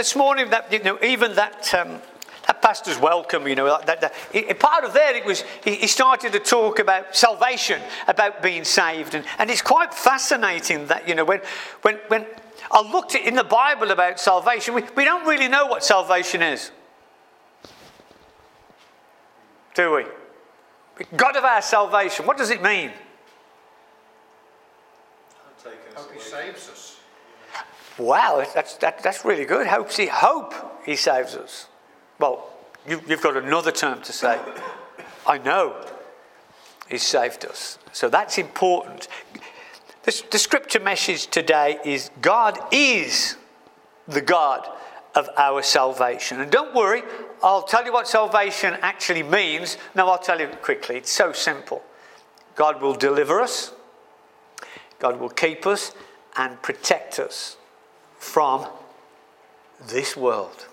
this morning, that you know, even that. Um, that pastor's welcome, you know. That, that, that, part of there, it was he, he, started to talk about salvation, about being saved, and, and it's quite fascinating that you know when when when I looked in the Bible about salvation, we, we don't really know what salvation is, do we? God of our salvation. What does it mean? He saves us. Wow, that's, that, that's really good. Hope he, hope he saves us. Well, you, you've got another term to say. I know He saved us. So that's important. The, the scripture message today is God is the God of our salvation. And don't worry, I'll tell you what salvation actually means. No, I'll tell you quickly. It's so simple. God will deliver us, God will keep us and protect us from this world.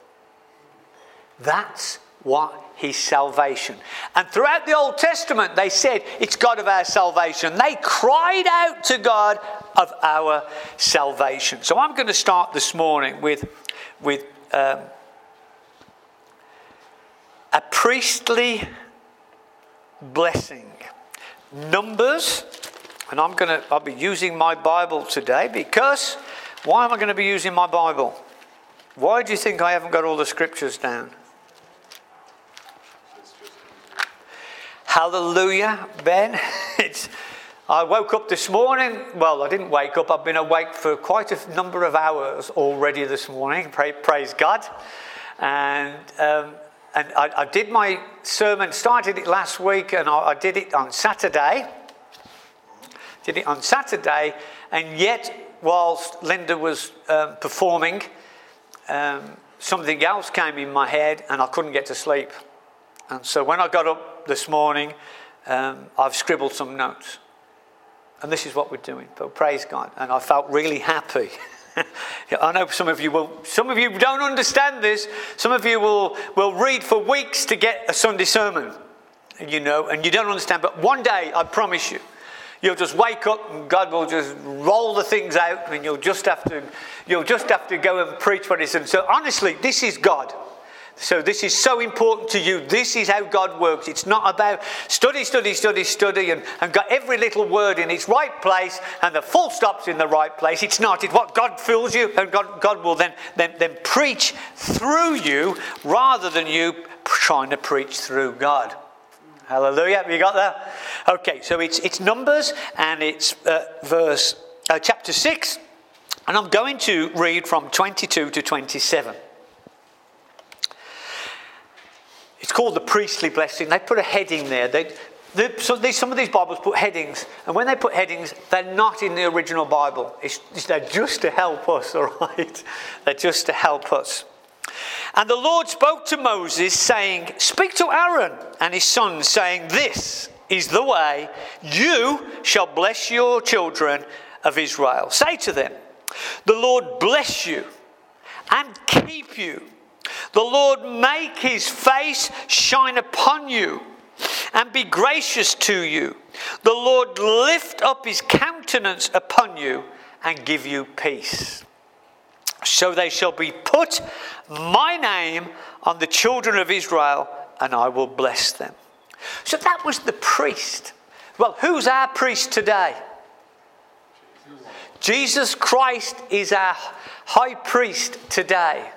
That's what his salvation. And throughout the Old Testament, they said, It's God of our salvation. They cried out to God of our salvation. So I'm going to start this morning with, with um, a priestly blessing. Numbers, and I'm going to, I'll be using my Bible today because why am I going to be using my Bible? Why do you think I haven't got all the scriptures down? Hallelujah, Ben. It's, I woke up this morning. Well, I didn't wake up. I've been awake for quite a number of hours already this morning. Pray, praise God. And, um, and I, I, did my sermon, started it last week, and I, I did it on Saturday. Did it on Saturday, and yet, whilst Linda was um, performing, um, something else came in my head, and I couldn't get to sleep. And so when I got up this morning, um, I've scribbled some notes. And this is what we're doing. But praise God. And I felt really happy. I know some of you will, some of you don't understand this. Some of you will, will read for weeks to get a Sunday sermon, you know, and you don't understand. But one day, I promise you, you'll just wake up and God will just roll the things out and you'll just have to, you'll just have to go and preach what He said. So honestly, this is God. So, this is so important to you. This is how God works. It's not about study, study, study, study, and, and got every little word in its right place and the full stops in the right place. It's not. It's what God fills you, and God, God will then, then, then preach through you rather than you trying to preach through God. Hallelujah. You got that? Okay, so it's, it's Numbers and it's uh, verse, uh, chapter 6, and I'm going to read from 22 to 27. It's called the priestly blessing. They put a heading there. They, they, so these, some of these Bibles put headings, and when they put headings, they're not in the original Bible. It's, they're just to help us, all right? They're just to help us. And the Lord spoke to Moses, saying, Speak to Aaron and his sons, saying, This is the way you shall bless your children of Israel. Say to them, The Lord bless you and keep you. The Lord make his face shine upon you and be gracious to you. The Lord lift up his countenance upon you and give you peace. So they shall be put my name on the children of Israel, and I will bless them. So that was the priest. Well, who's our priest today? Jesus Christ is our high priest today.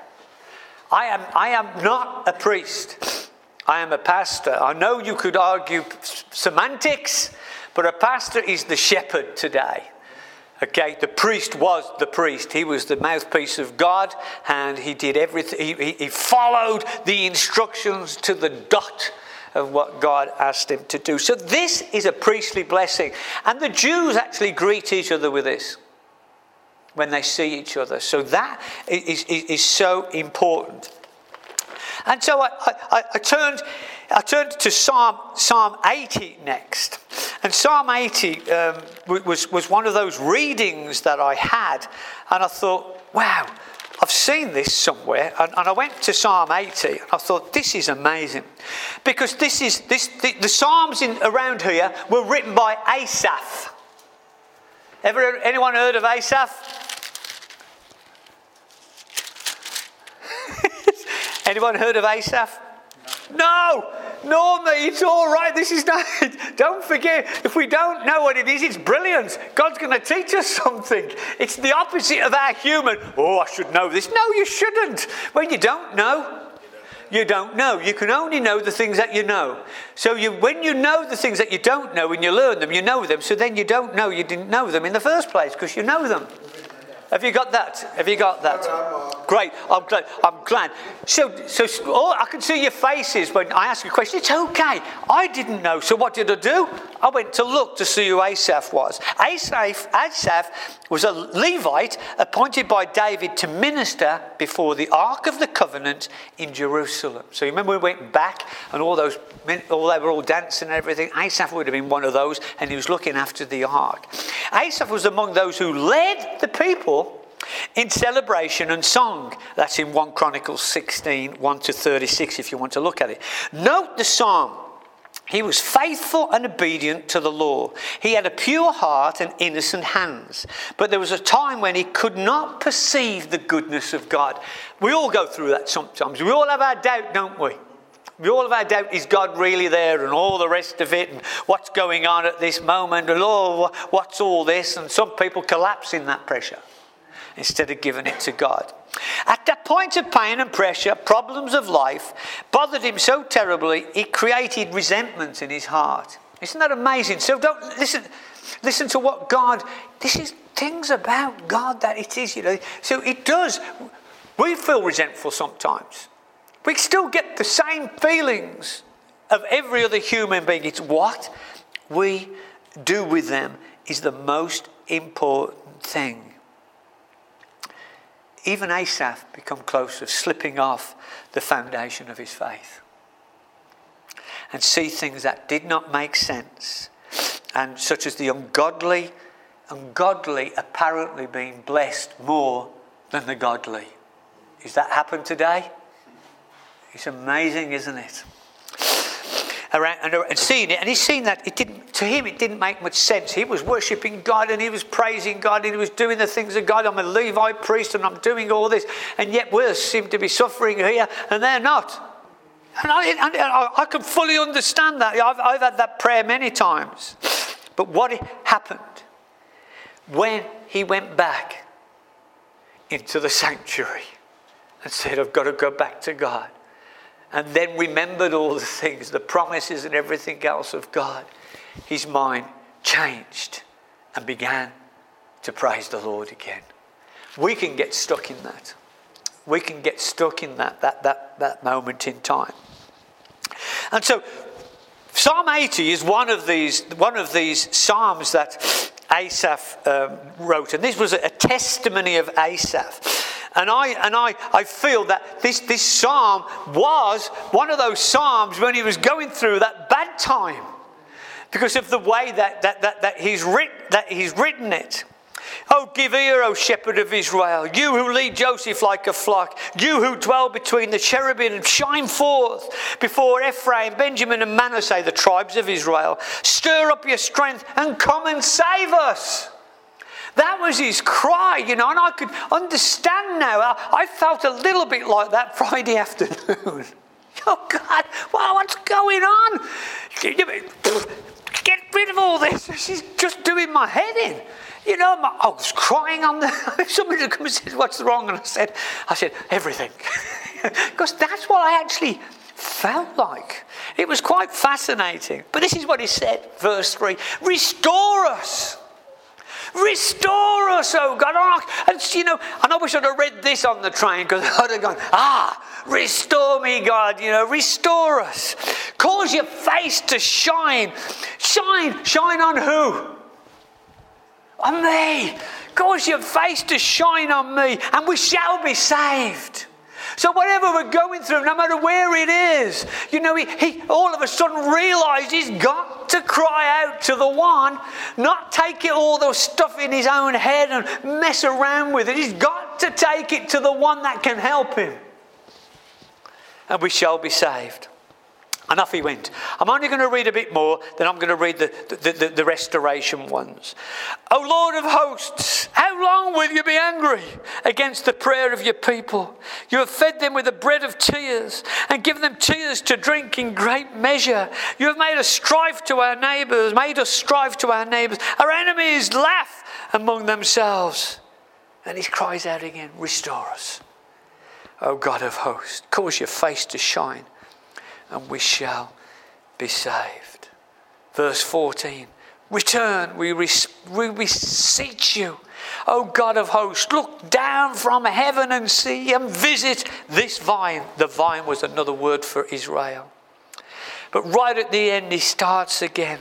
I am, I am not a priest. I am a pastor. I know you could argue semantics, but a pastor is the shepherd today. Okay, the priest was the priest. He was the mouthpiece of God and he did everything. He, he, followed the instructions to the dot of what God asked him to do. So, this is a priestly blessing. And the Jews actually greet each other with this when they see each other. So that is, is, is so important. And so I, I, I, turned, I turned to Psalm, Psalm 80 next. And Psalm 80 um, was, was one of those readings that I had. And I thought, wow, I've seen this somewhere. And, and I went to Psalm 80 and I thought, this is amazing. Because this is, this, the, the Psalms in, around here were written by Asaph. Ever anyone heard of Asaph? Anyone heard of Asaph? No, no, mate, it's all right. This is not, don't forget, if we don't know what it is, it's brilliant. God's going to teach us something. It's the opposite of our human, oh, I should know this. No, you shouldn't. When you don't know, you don't know. You can only know the things that you know. So you, when you know the things that you don't know and you learn them, you know them. So then you don't know you didn't know them in the first place because you know them. Have you got that? Have you got that? Great. I'm glad. I'm glad. So, so oh, I can see your faces when I ask you a question. It's okay. I didn't know. So what did I do? I went to look to see who Asaph was. Asaph, Asaph was a Levite appointed by David to minister before the Ark of the Covenant in Jerusalem. So you remember we went back and all those, all they were all dancing and everything. Asaph would have been one of those, and he was looking after the Ark. Asaph was among those who led the people in celebration and song. That's in 1 Chronicles 16, 1 to 36, if you want to look at it. Note the psalm. He was faithful and obedient to the law. He had a pure heart and innocent hands. But there was a time when he could not perceive the goodness of God. We all go through that sometimes. We all have our doubt, don't we? We all have our doubt, is God really there and all the rest of it and what's going on at this moment and oh, what's all this? And some people collapse in that pressure instead of giving it to God. At that point of pain and pressure, problems of life bothered him so terribly, it created resentment in his heart. Isn't that amazing? So don't listen, listen to what God, this is things about God that it is, you know. So it does. We feel resentful sometimes. We still get the same feelings of every other human being. It's what we do with them is the most important thing even Asaph become close of slipping off the foundation of his faith. And see things that did not make sense and such as the ungodly ungodly apparently being blessed more than the godly. Is that happened today? It's amazing isn't it around and, and seeing it, and he's seen that it didn't. To him, it didn't make much sense. He was worshiping God and he was praising God and he was doing the things of God. I'm a Levite priest and I'm doing all this, and yet we seem to be suffering here, and they're not. And I, and I, can fully understand that. I've, I've had that prayer many times. But what happened when he went back into the sanctuary and said, I've got to go back to God? And then remembered all the things, the promises and everything else of God, his mind changed and began to praise the Lord again. We can get stuck in that. We can get stuck in that, that, that, that moment in time. And so Psalm 80 is one of these, one of these psalms that Asaph um, wrote. And this was a, a testimony of Asaph. And I, and I, I feel that this, this psalm was one of those psalms when he was going through that bad time because of the way that, that, that, that, he's, writ, that he's written it. Oh, give ear, O shepherd of Israel, you who lead Joseph like a flock, you who dwell between the cherubim, shine forth before Ephraim, Benjamin, and Manasseh, the tribes of Israel. Stir up your strength and come and save us. That was his cry, you know, and I could understand now. I, I felt a little bit like that Friday afternoon. oh, God, well, what's going on? Get rid of all this. She's just doing my head in. You know, my, I was crying on the. Somebody come and said, "What's wrong?" And I said, "I said everything," because that's what I actually felt like. It was quite fascinating. But this is what he said, verse three: "Restore us." Restore us, oh God. And you know, and I wish I'd have read this on the train because I'd have gone, ah, restore me, God. You know, restore us. Cause your face to shine. Shine. Shine on who? On me. Cause your face to shine on me, and we shall be saved. So, whatever we're going through, no matter where it is, you know, he, he all of a sudden realized he's got to cry out to the one, not take it all the stuff in his own head and mess around with it. He's got to take it to the one that can help him. And we shall be saved. And off he went. I'm only going to read a bit more, then I'm going to read the, the, the, the, restoration ones. O Lord of hosts, how long will you be angry against the prayer of your people? You have fed them with the bread of tears and given them tears to drink in great measure. You have made us strive to our neighbours, made us strive to our neighbours. Our enemies laugh among themselves. And he cries out again, Restore us. O God of hosts, cause your face to shine and we shall be saved. Verse 14 Return, we, we beseech you. O God of hosts, look down from heaven and see and visit this vine. The vine was another word for Israel. But right at the end, he starts again.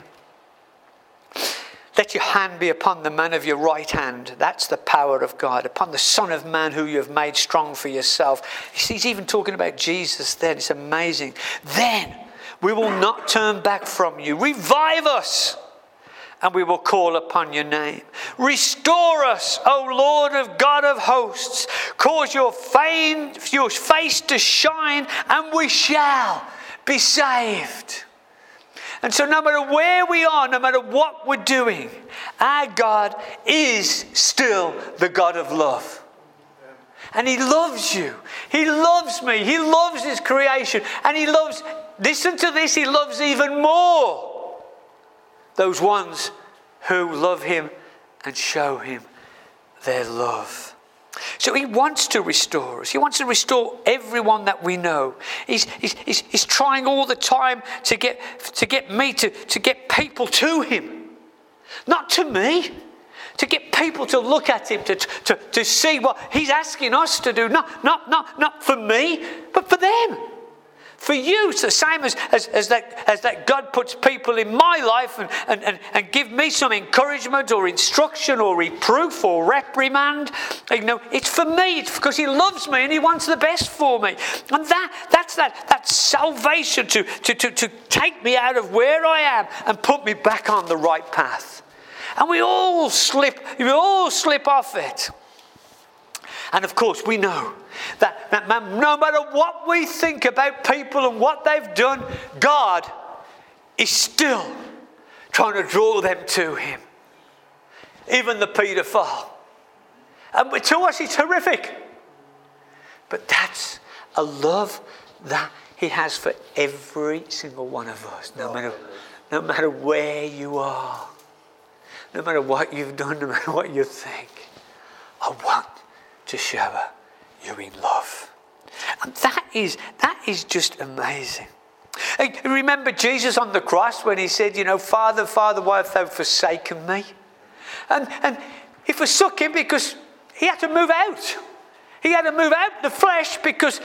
Let your hand be upon the man of your right hand. That's the power of God. Upon the Son of Man who you have made strong for yourself. He's even talking about Jesus then. It's amazing. Then we will not turn back from you. Revive us and we will call upon your name. Restore us, O Lord of God of hosts. Cause your, fame, your face to shine, and we shall be saved. And so, no matter where we are, no matter what we're doing, our God is still the God of love. And He loves you. He loves me. He loves His creation. And He loves, listen to this, He loves even more those ones who love Him and show Him their love. So he wants to restore us. He wants to restore everyone that we know. He's, he's, he's, he's trying all the time to get, to get me, to, to get people to him. Not to me, to get people to look at him, to, to, to see what he's asking us to do. Not, not, not, not for me, but for them. For you, the same as, as, as, that, as that God puts people in my life and, and, and, and give me some encouragement or instruction or reproof or reprimand. You know, it's for me. It's because He loves me and He wants the best for me. And that, that's that, that salvation to, to, to, to take me out of where I am and put me back on the right path. And we all slip, we all slip off it. And of course, we know that, that no matter what we think about people and what they've done, God is still trying to draw them to Him. Even the paedophile. And to us, it's horrific. But that's a love that He has for every single one of us, no matter, no matter where you are, no matter what you've done, no matter what you think. I want to shower you in love. And that is, that is just amazing. remember Jesus on the cross when he said, You know, Father, Father, why have thou forsaken me? And, and he forsook him because he had to move out. He had to move out the flesh because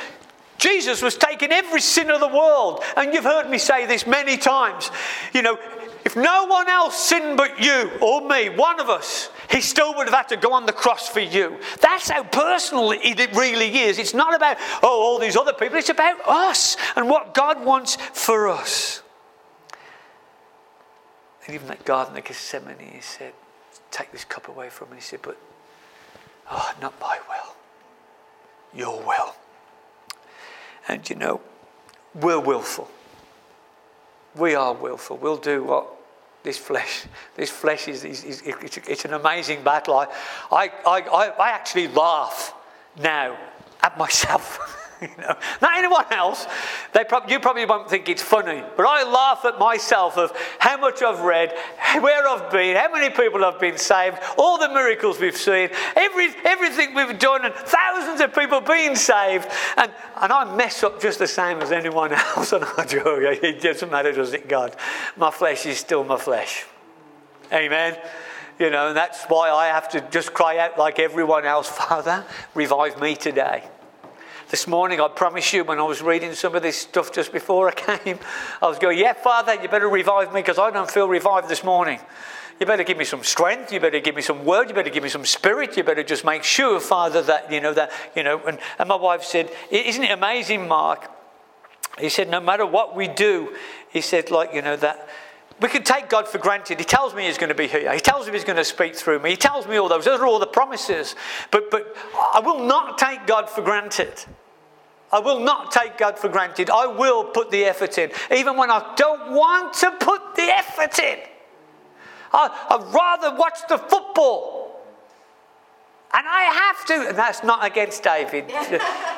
Jesus was taking every sin of the world. And you've heard me say this many times. You know, if no one else sinned but you or me, one of us, he still would have had to go on the cross for you. That's how personal it really is. It's not about, oh, all these other people. It's about us and what God wants for us. And even that garden of Gethsemane, he said, take this cup away from me. He said, but, oh, not my will, your will. And you know, we're willful. We are willful. We'll do what this flesh. This flesh is, is, is it's, it's, an amazing battle. I, I, I, I actually laugh now at myself. you know, not anyone else. They you probably won't think it's funny, but I laugh at myself of how much I've read, where I've been, how many people have been saved, all the miracles we've seen, every, everything we've done, and thousands of people being saved, and, and I mess up just the same as anyone else. And I do, it doesn't matter, does it, God? My flesh is still my flesh. Amen. You know, and that's why I have to just cry out like everyone else, Father, revive me today. This morning, I promise you, when I was reading some of this stuff just before I came, I was going, Yeah, Father, you better revive me because I don't feel revived this morning. You better give me some strength. You better give me some word. You better give me some spirit. You better just make sure, Father, that, you know, that, you know. And, and my wife said, Isn't it amazing, Mark? He said, No matter what we do, he said, like, you know, that we can take God for granted. He tells me He's going to be here. He tells me He's going to speak through me. He tells me all those. Those are all the promises. But, but I will not take God for granted. I will not take God for granted. I will put the effort in, even when I don't want to put the effort in. I, I'd rather watch the football. And I have to, and that's not against David,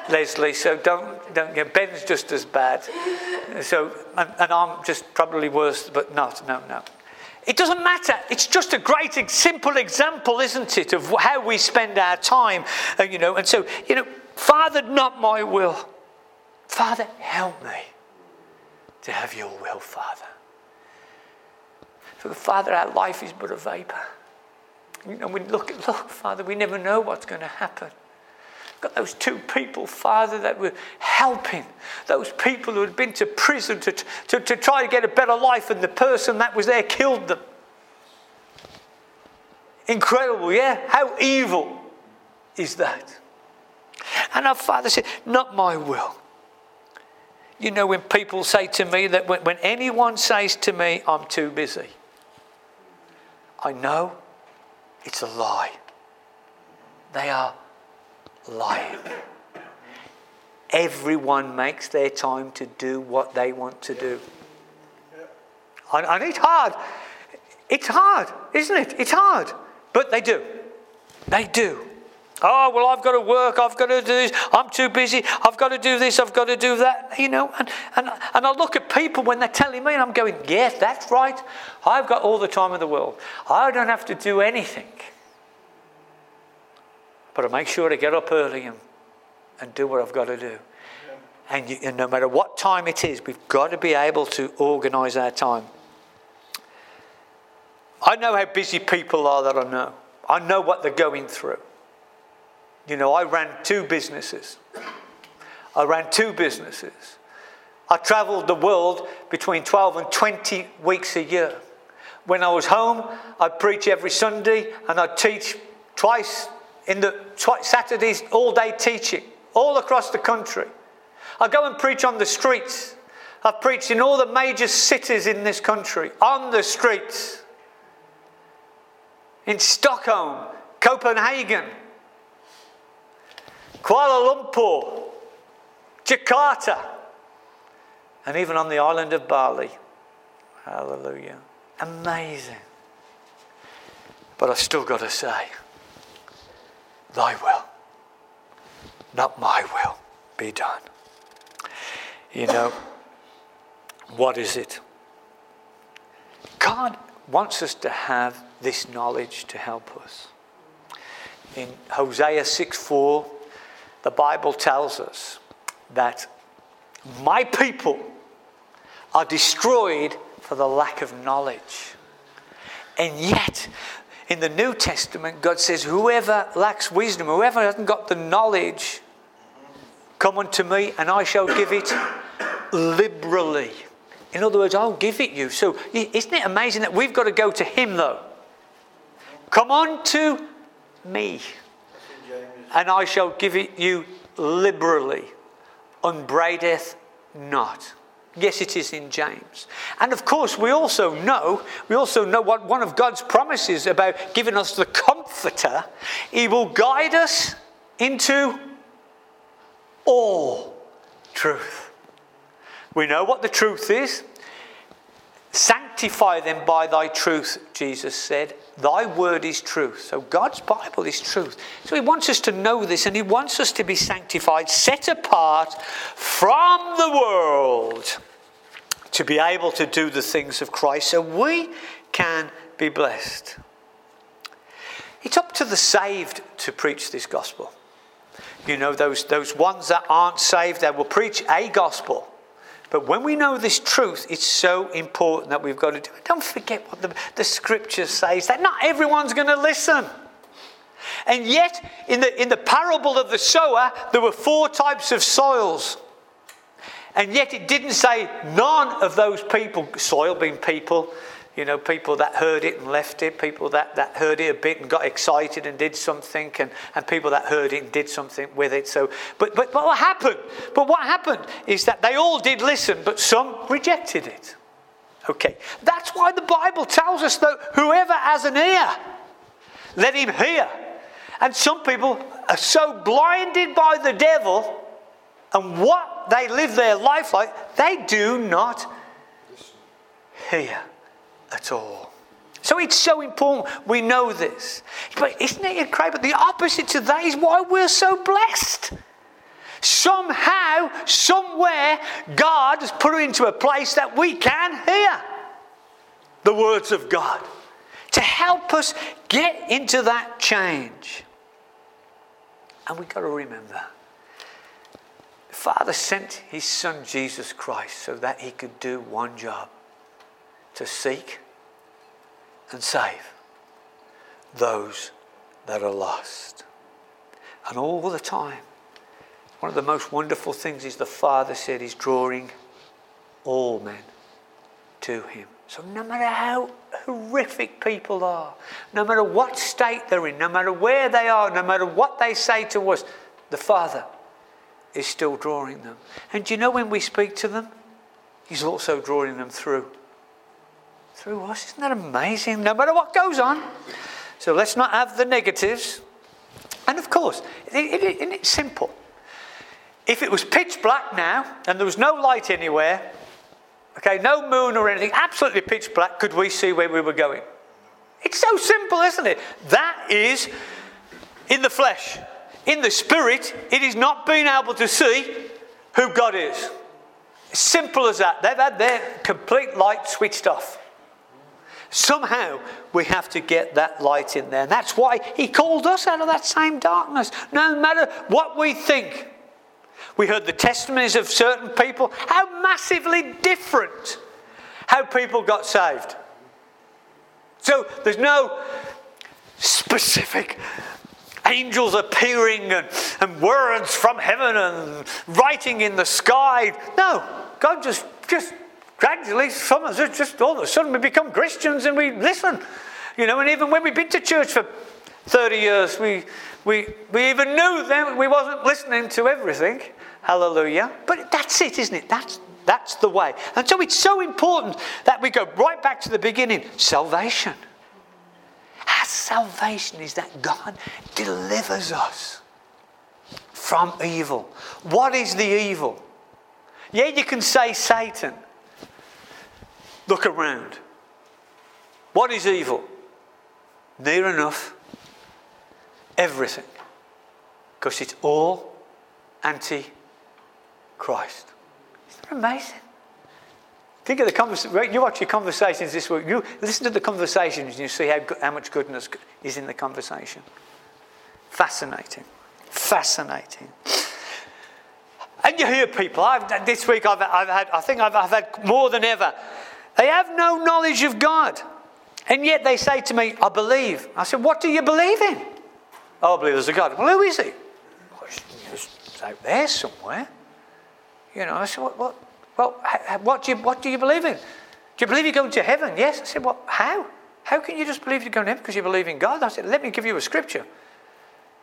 Leslie, so don't, don't get, Ben's just as bad. So, and, and I'm just probably worse, but not, no, no. It doesn't matter. It's just a great, simple example, isn't it, of how we spend our time, uh, you know. And so, you know, Father, not my will. Father, help me to have your will, Father. For Father, our life is but a vapor. Know, we look at, look, Father, we never know what's going to happen. Got those two people, Father, that were helping. Those people who had been to prison to, to, to try to get a better life, and the person that was there killed them. Incredible, yeah? How evil is that? And our Father said, Not my will. You know, when people say to me that when, when anyone says to me, I'm too busy, I know it's a lie. They are lying. Everyone makes their time to do what they want to do. And it's hard. It's hard, isn't it? It's hard. But they do. They do. Oh, well, I've got to work, I've got to do this, I'm too busy, I've got to do this, I've got to do that, you know. And, and, and I look at people when they're telling me, and I'm going, yes, that's right. I've got all the time in the world. I don't have to do anything. But I make sure to get up early and, and do what I've got to do. And, you, and no matter what time it is, we've got to be able to organise our time. I know how busy people are that I know. I know what they're going through. You know, I ran two businesses. I ran two businesses. I traveled the world between 12 and 20 weeks a year. When I was home, I'd preach every Sunday and I'd teach twice in the twi- Saturdays, all day teaching, all across the country. I go and preach on the streets. I've preached in all the major cities in this country, on the streets. In Stockholm, Copenhagen, Kuala Lumpur, Jakarta, and even on the island of Bali. Hallelujah. Amazing. But I've still got to say, Thy will, not my will, be done. You know, what is it? God wants us to have this knowledge to help us. In Hosea 6 4, the Bible tells us that my people are destroyed for the lack of knowledge. And yet, in the New Testament, God says, Whoever lacks wisdom, whoever hasn't got the knowledge, come unto me and I shall give it liberally. In other words, I'll give it you. So, isn't it amazing that we've got to go to Him, though? Come on to me and I shall give it you liberally, unbraideth not. Yes, it is in James. And of course, we also know, we also know what one of God's promises about giving us the comforter. He will guide us into all truth. We know what the truth is. Sanctify them by thy truth, Jesus said. Thy word is truth. So God's Bible is truth. So He wants us to know this and He wants us to be sanctified, set apart from the world to be able to do the things of Christ so we can be blessed. It's up to the saved to preach this gospel. You know, those, those ones that aren't saved, they will preach a gospel but when we know this truth, it's so important that we've got to do it. Don't forget what the, the scripture says that not everyone's going to listen. And yet, in the, in the parable of the sower, there were four types of soils. And yet, it didn't say none of those people, soil being people, you know, people that heard it and left it, people that, that heard it a bit and got excited and did something, and, and people that heard it and did something with it. So, but, but, but what happened? But what happened is that they all did listen, but some rejected it. Okay, that's why the Bible tells us that whoever has an ear, let him hear. And some people are so blinded by the devil and what they live their life like, they do not hear at all. So it's so important we know this. But isn't it incredible? The opposite to that is why we're so blessed. Somehow, somewhere, God has put it into a place that we can hear the words of God to help us get into that change. And we've got to remember the Father sent his Son Jesus Christ so that he could do one job to seek and save those that are lost. And all the time, one of the most wonderful things is the Father said he's drawing all men to him. So, no matter how horrific people are, no matter what state they're in, no matter where they are, no matter what they say to us, the Father is still drawing them. And do you know when we speak to them, He's also drawing them through. Through us. Isn't that amazing? No matter what goes on. So, let's not have the negatives. And of course, it, it, it, it's simple. If it was pitch black now and there was no light anywhere, okay, no moon or anything, absolutely pitch black, could we see where we were going? It's so simple, isn't it? That is in the flesh. In the spirit, it is not being able to see who God is. Simple as that. They've had their complete light switched off. Somehow we have to get that light in there. And that's why he called us out of that same darkness. No matter what we think, we heard the testimonies of certain people, how massively different how people got saved. So there's no specific angels appearing and, and words from heaven and writing in the sky. No, God just, just gradually, some of us just all of a sudden we become Christians and we listen. You know, and even when we've been to church for 30 years, we, we, we even knew then we wasn't listening to everything. Hallelujah. But that's it, isn't it? That's, that's the way. And so it's so important that we go right back to the beginning salvation. Our salvation is that God delivers us from evil. What is the evil? Yeah, you can say Satan. Look around. What is evil? Near enough everything. Because it's all anti Christ. Isn't that amazing? Think of the conversation. You watch your conversations this week. You listen to the conversations and you see how, how much goodness is in the conversation. Fascinating. Fascinating. And you hear people. I've, this week I've, I've had, I think I've, I've had more than ever. They have no knowledge of God. And yet they say to me, I believe. I said, What do you believe in? Oh, I believe there's a God. Well, who is he? He's out there somewhere. You know, I said, what, what, well, what do, you, what do you believe in? Do you believe you're going to heaven? Yes. I said, well, how? How can you just believe you're going to heaven because you believe in God? I said, let me give you a scripture.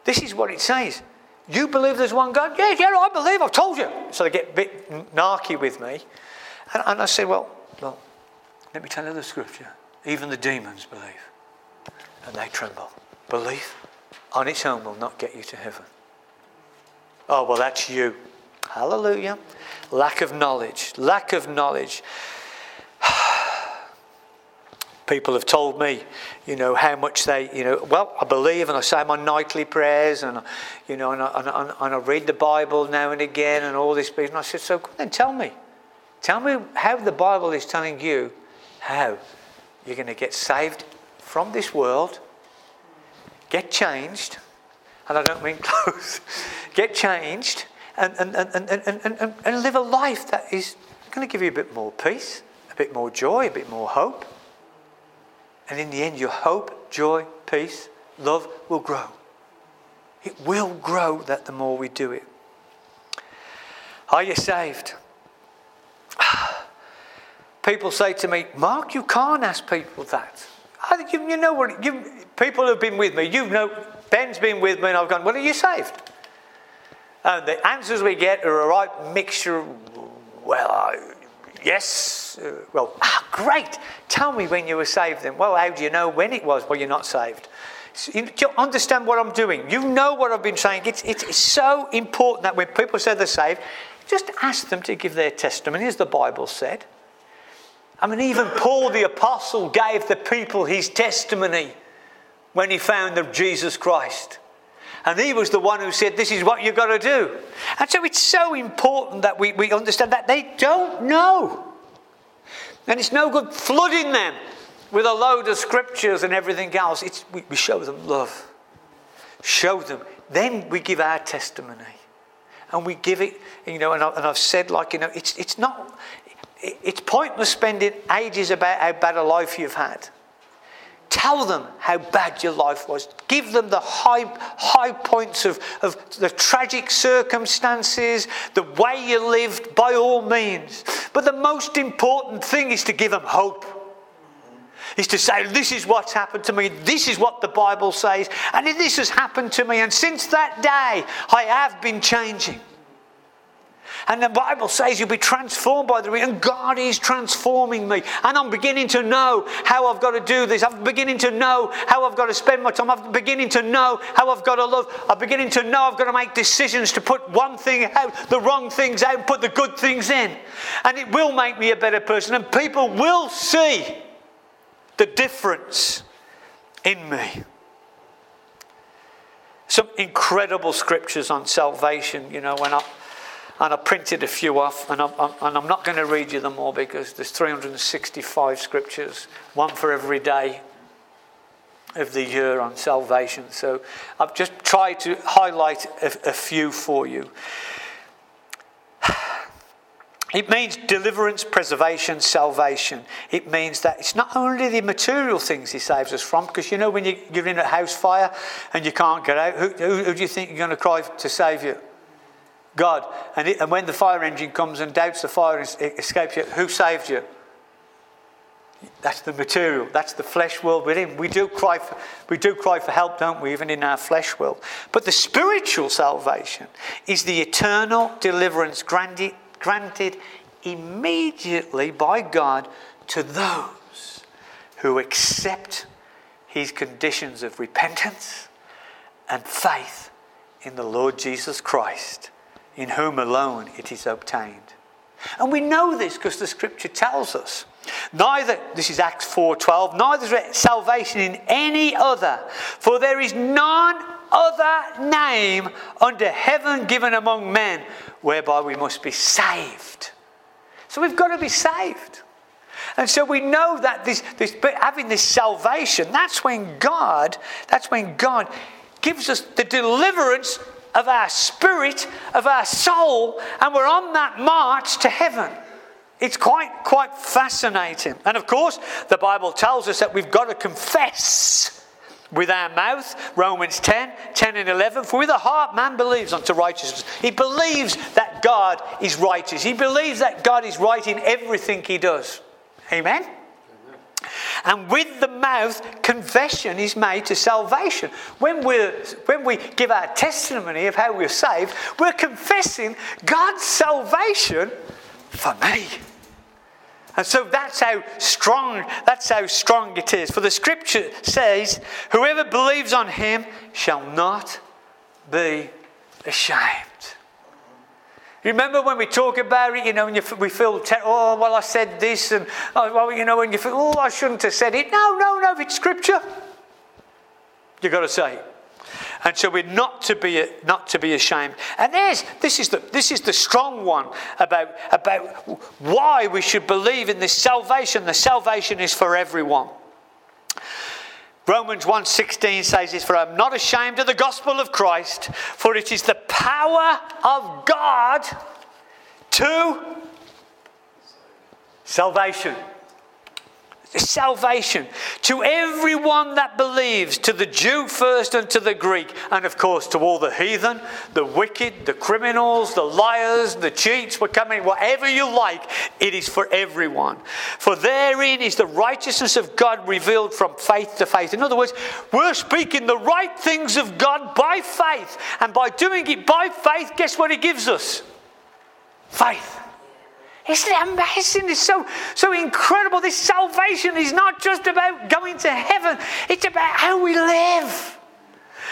This is what it says. You believe there's one God? Yeah, yeah, I believe. I've told you. So they get a bit narky with me. And, and I said, well, well, let me tell you the scripture. Even the demons believe. And they tremble. Belief on its own will not get you to heaven. Oh, well, that's you. Hallelujah. Lack of knowledge. Lack of knowledge. People have told me, you know, how much they, you know, well, I believe and I say my nightly prayers and, you know, and I, and, and I read the Bible now and again and all this. And I said, so then tell me. Tell me how the Bible is telling you how you're going to get saved from this world, get changed, and I don't mean clothes, get changed, and, and, and, and, and, and live a life that is going to give you a bit more peace, a bit more joy, a bit more hope. And in the end, your hope, joy, peace, love will grow. It will grow that the more we do it. Are you saved? Ah, People say to me, Mark, you can't ask people that. I, you, you know what? You, people have been with me. You know, Ben's been with me, and I've gone, Well, are you saved? And the answers we get are a right mixture. Well, uh, yes. Uh, well, ah, great. Tell me when you were saved then. Well, how do you know when it was? Well, you're not saved. You understand what I'm doing. You know what I've been saying. It's, it's so important that when people say they're saved, just ask them to give their testimony, as the Bible said. I mean, even Paul the Apostle gave the people his testimony when he found of Jesus Christ. And he was the one who said, This is what you've got to do. And so it's so important that we, we understand that they don't know. And it's no good flooding them with a load of scriptures and everything else. It's, we, we show them love. Show them. Then we give our testimony. And we give it, you know, and, I, and I've said, like, you know, it's, it's not, it's pointless spending ages about how bad a life you've had. Tell them how bad your life was. Give them the high, high points of, of the tragic circumstances, the way you lived, by all means. But the most important thing is to give them hope. Is to say, This is what's happened to me, this is what the Bible says, and this has happened to me, and since that day, I have been changing. And the Bible says you'll be transformed by the and God is transforming me. And I'm beginning to know how I've got to do this. I'm beginning to know how I've got to spend my time. I'm beginning to know how I've got to love. I'm beginning to know I've got to make decisions to put one thing out, the wrong things out, and put the good things in. And it will make me a better person. And people will see the difference in me some incredible scriptures on salvation. You know, when I and I printed a few off, and I'm, and I'm not going to read you them all because there's 365 scriptures, one for every day of the year on salvation. So I've just tried to highlight a, a few for you. It means deliverance, preservation, salvation. It means that it's not only the material things he saves us from, because you know when you, are in a house fire and you can't get out, who, who, who do you think you're going to cry to save you? God. And, it, and when the fire engine comes and doubts the fire escapes you, who saved you? That's the material. That's the flesh world within. We do cry for, we do cry for help, don't we, even in our flesh world. But the spiritual salvation is the eternal deliverance granted, granted immediately by God to those who accept his conditions of repentance and faith in the Lord Jesus Christ in whom alone it is obtained. And we know this because the scripture tells us. Neither, this is Acts 4:12, neither is salvation in any other, for there is none other name under heaven given among men whereby we must be saved. So we've got to be saved. And so we know that this, this having this salvation, that's when God, that's when God gives us the deliverance of our spirit, of our soul, and we're on that march to heaven. It's quite, quite fascinating. And of course, the Bible tells us that we've got to confess with our mouth, Romans 10, 10 and 11. For with the heart man believes unto righteousness. He believes that God is righteous. He believes that God is right in everything he does. Amen? And with the mouth, confession is made to salvation. When, we when we give our testimony of how we're saved, we're confessing God's salvation for me. And so that's how strong that's how strong it is. For the scripture says, whoever believes on him shall not be ashamed. Remember when we talk about it, you know, when you, we feel, oh, well, I said this, and, oh, well, you know, when you feel, oh, I shouldn't have said it. No, no, no, it's scripture, you've got to say it. And so we're not to be not to be ashamed. And there's this is the this is the strong one about about why we should believe in this salvation. The salvation is for everyone. Romans 1:16 says this for I'm not ashamed of the gospel of Christ for it is the power of God to salvation salvation to everyone that believes, to the Jew first and to the Greek, and of course to all the heathen, the wicked, the criminals, the liars, the cheats, we're coming, whatever you like, it is for everyone. For therein is the righteousness of God revealed from faith to faith. In other words, we're speaking the right things of God by faith, and by doing it by faith, guess what He gives us? Faith. Isn't it amazing? It's so, so incredible. This salvation is not just about going to heaven, it's about how we live.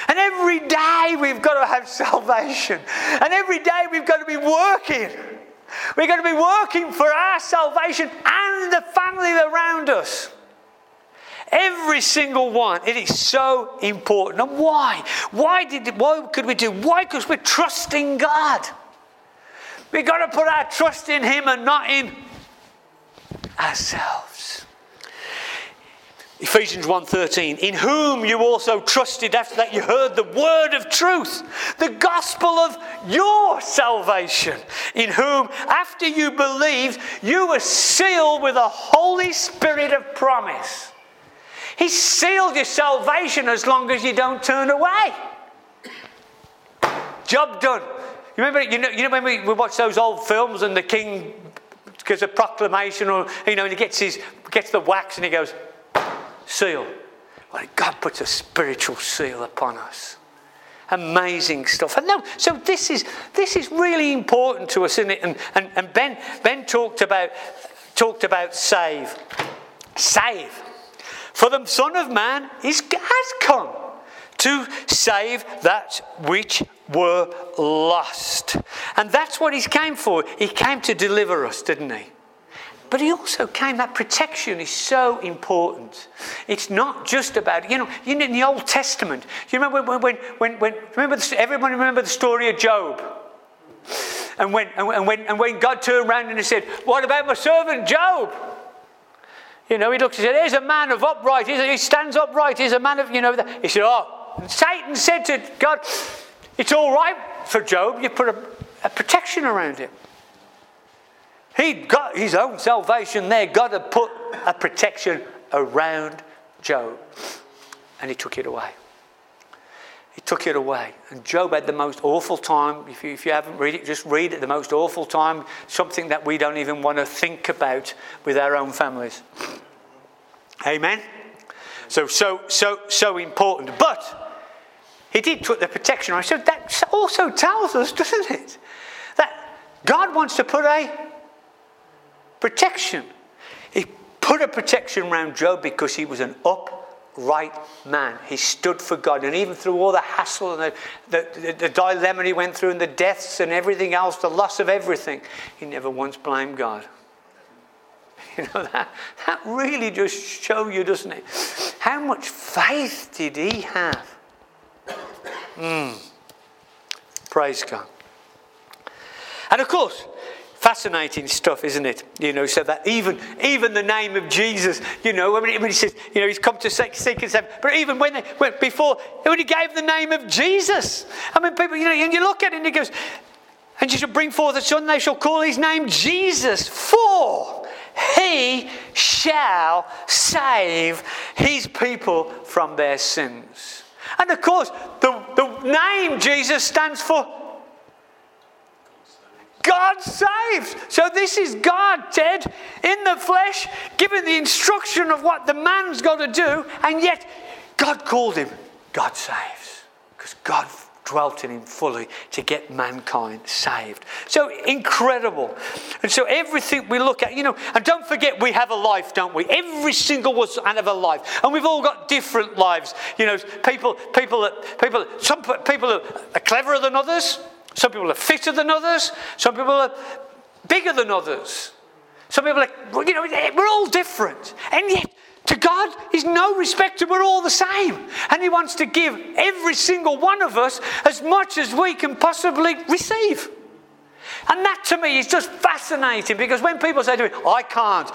And every day we've got to have salvation. And every day we've got to be working. We're going to be working for our salvation and the family around us. Every single one. It is so important. And why? Why did why could we do? Why? Because we're trusting God. We've got to put our trust in Him and not in ourselves. Ephesians 1:13 in whom you also trusted after that you heard the word of truth the gospel of your salvation in whom after you believed you were sealed with a holy spirit of promise. He sealed your salvation as long as you don't turn away. Job done you remember you know, you know when we, we watch those old films and the king gives a proclamation or you know and he gets his gets the wax and he goes seal. Well, God puts a spiritual seal upon us. Amazing stuff. And no, so this is this is really important to us, isn't it? And, and, and Ben Ben talked about talked about save. Save. For the Son of Man is, has come to save that which were lost. And that's what he came for. He came to deliver us, didn't he? But he also came, that protection is so important. It's not just about, you know, in the Old Testament, you remember when, when, when, when remember the, everyone remember the story of Job? And when, and, when, and when God turned around and he said, What about my servant Job? You know, he looks and said, Here's a man of upright. He stands upright. He's a man of, you know. He said, Oh, and Satan said to God, It's all right for Job. You put a, a protection around him. He got his own salvation there. God had put a protection around Job. And he took it away. He took it away. And Job had the most awful time. If you, if you haven't read it, just read it. The most awful time. Something that we don't even want to think about with our own families. Amen? So, so, so, so important. But he did put the protection on. So that also tells us, doesn't it? That God wants to put a protection. He put a protection around Job because he was an upright man. He stood for God. And even through all the hassle and the, the, the, dilemma he went through and the deaths and everything else, the loss of everything, he never once blamed God. You know, that, that really just shows you, doesn't it? How much faith did he have? Mm. Praise God. And of course, fascinating stuff, isn't it? You know, so that even even the name of Jesus, you know, when he, when he says, you know, he's come to seek, seek and save, but even when, they, went before, when he gave the name of Jesus, I mean, people, you know, and you look at it and he goes, and you shall bring forth a son, they shall call his name Jesus, for he shall save his people from their sins. And of course, the, the name Jesus stands for God saves. So this is God, Ted, in the flesh, giving the instruction of what the man's got to do, and yet God called him God saves. Because God dwelt in him fully to get mankind saved. So incredible. And so everything we look at, you know, and don't forget we have a life, don't we? Every single one have a life. And we've all got different lives. You know, people, people, that people, some people are cleverer than others. Some people are fitter than others. Some people are bigger than others. Some people are, you know, we're all different. And yet, to God, He's no respecter. We're all the same. And He wants to give every single one of us as much as we can possibly receive. And that to me is just fascinating because when people say to me, I can't,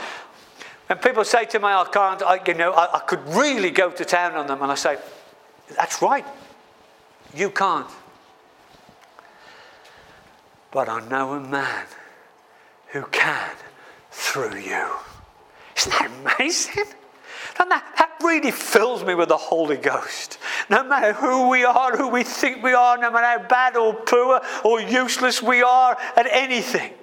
when people say to me, I can't, I, you know, I, I could really go to town on them, and I say, That's right, you can't. But I know a man who can through you. Isn't that amazing? And that, that really fills me with the Holy Ghost. No matter who we are, who we think we are, no matter how bad or poor or useless we are at anything,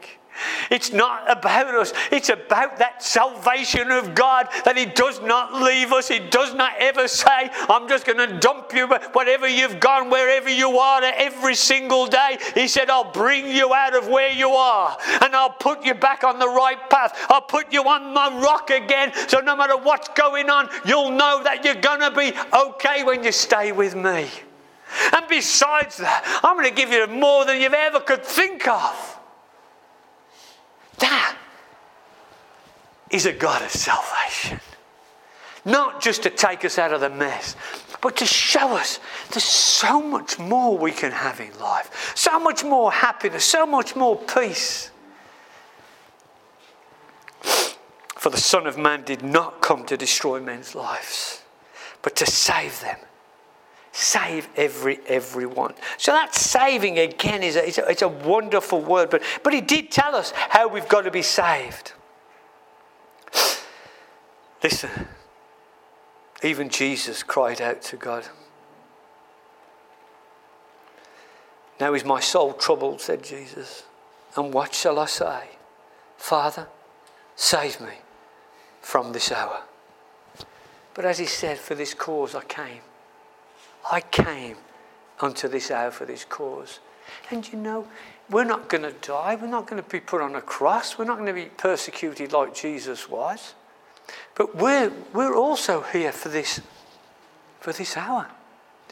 It's not about us. It's about that salvation of God that He does not leave us. He does not ever say, I'm just going to dump you, whatever you've gone, wherever you are, every single day. He said, I'll bring you out of where you are and I'll put you back on the right path. I'll put you on my rock again. So no matter what's going on, you'll know that you're going to be okay when you stay with me. And besides that, I'm going to give you more than you've ever could think of. That is a God of salvation. Not just to take us out of the mess, but to show us there's so much more we can have in life, so much more happiness, so much more peace. For the Son of Man did not come to destroy men's lives, but to save them save every everyone. So that saving again is a, it's, a, it's a wonderful word, but, but he did tell us how we've got to be saved. Listen, even Jesus cried out to God. Now is my soul troubled, said Jesus. And what shall I say? Father, save me from this hour. But as he said, for this cause I came. I came unto this hour for this cause. And you know, we're not going to die. We're not going to be put on a cross. We're not going to be persecuted like Jesus was. But we're, we're also here for this, for this hour.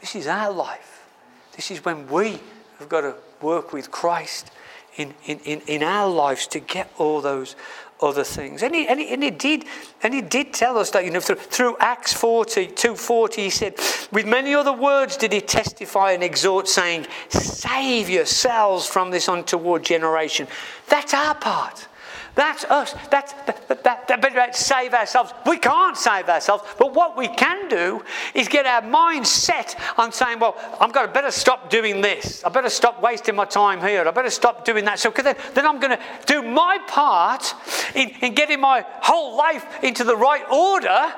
This is our life. This is when we have got to work with Christ in, in, in, in our lives to get all those other things. And he, and he, and he, did, and he did tell us that, you know, through, through Acts 40, 240, he said, with many other words did he testify and exhort, saying, Save yourselves from this untoward generation. That's our part. That's us. That's that, that, that, that save ourselves. We can't save ourselves, but what we can do is get our mind set on saying, "Well, I'm going to better stop doing this. I better stop wasting my time here. I better stop doing that." So then, then I'm going to do my part in, in getting my whole life into the right order.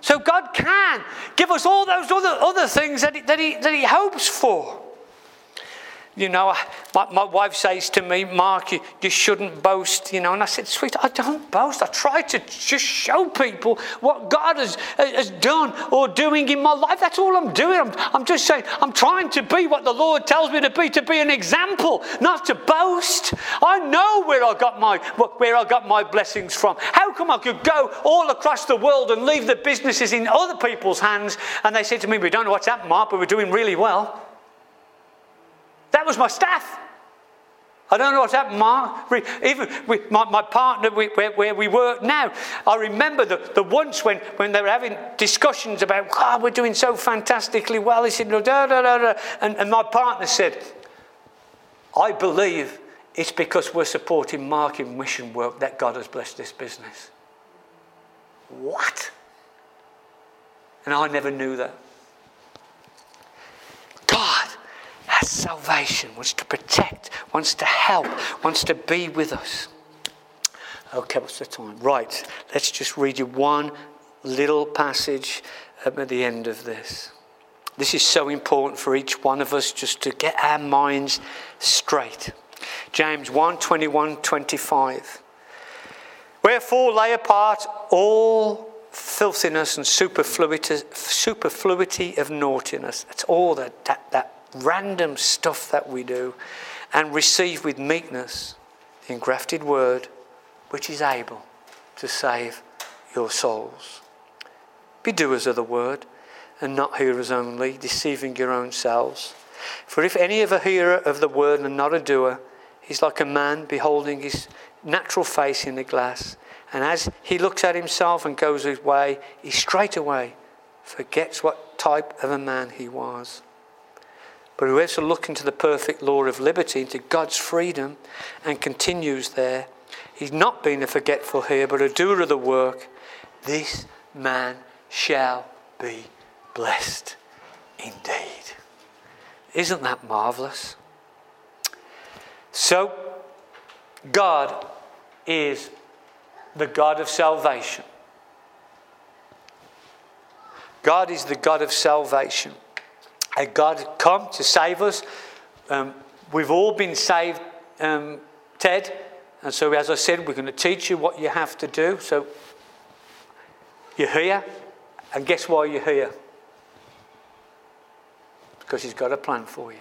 So God can give us all those other, other things that he, that, he, that he hopes for. You know, my, my wife says to me, Mark, you, you shouldn't boast, you know. And I said, sweet, I don't boast. I try to just show people what God has, has done or doing in my life. That's all I'm doing. I'm, I'm just saying, I'm trying to be what the Lord tells me to be, to be an example, not to boast. I know where I got my, where I got my blessings from. How come I could go all across the world and leave the businesses in other people's hands? And they said to me, we don't know what's happened, Mark, but we're doing really well. Was my staff. I don't know what's happened, Mark. Even with my, my partner where, where, we work now, I remember the, the once when, when they were having discussions about, oh, we're doing so fantastically well. He said, da, da, da, da. And, and my partner said, I believe it's because we're supporting Mark in mission work that God has blessed this business. What? And I never knew that. God has salvation, wants to protect, wants to help, wants to be with us. Okay, what's the time? Right, let's just read you one little passage at the end of this. This is so important for each one of us just to get our minds straight. James 1 21 25. Wherefore lay apart all filthiness and superfluity, superfluity of naughtiness. That's all that, that, that random stuff that we do, and receive with meekness the engrafted word which is able to save your souls. Be doers of the word and not hearers only, deceiving your own selves. For if any of a hearer of the word and not a doer, he's like a man beholding his natural face in the glass. And as he looks at himself and goes his way, he straightway forgets what type of a man he was. But whoever to look into the perfect law of liberty, into God's freedom, and continues there, he's not being a forgetful here, but a doer of the work, this man shall be blessed indeed. Isn't that marvelous? So, God is the God of salvation. God is the God of salvation. God come to save us. Um, we've all been saved, um, Ted. And so, as I said, we're going to teach you what you have to do. So, you're here, and guess why you're here? Because He's got a plan for you.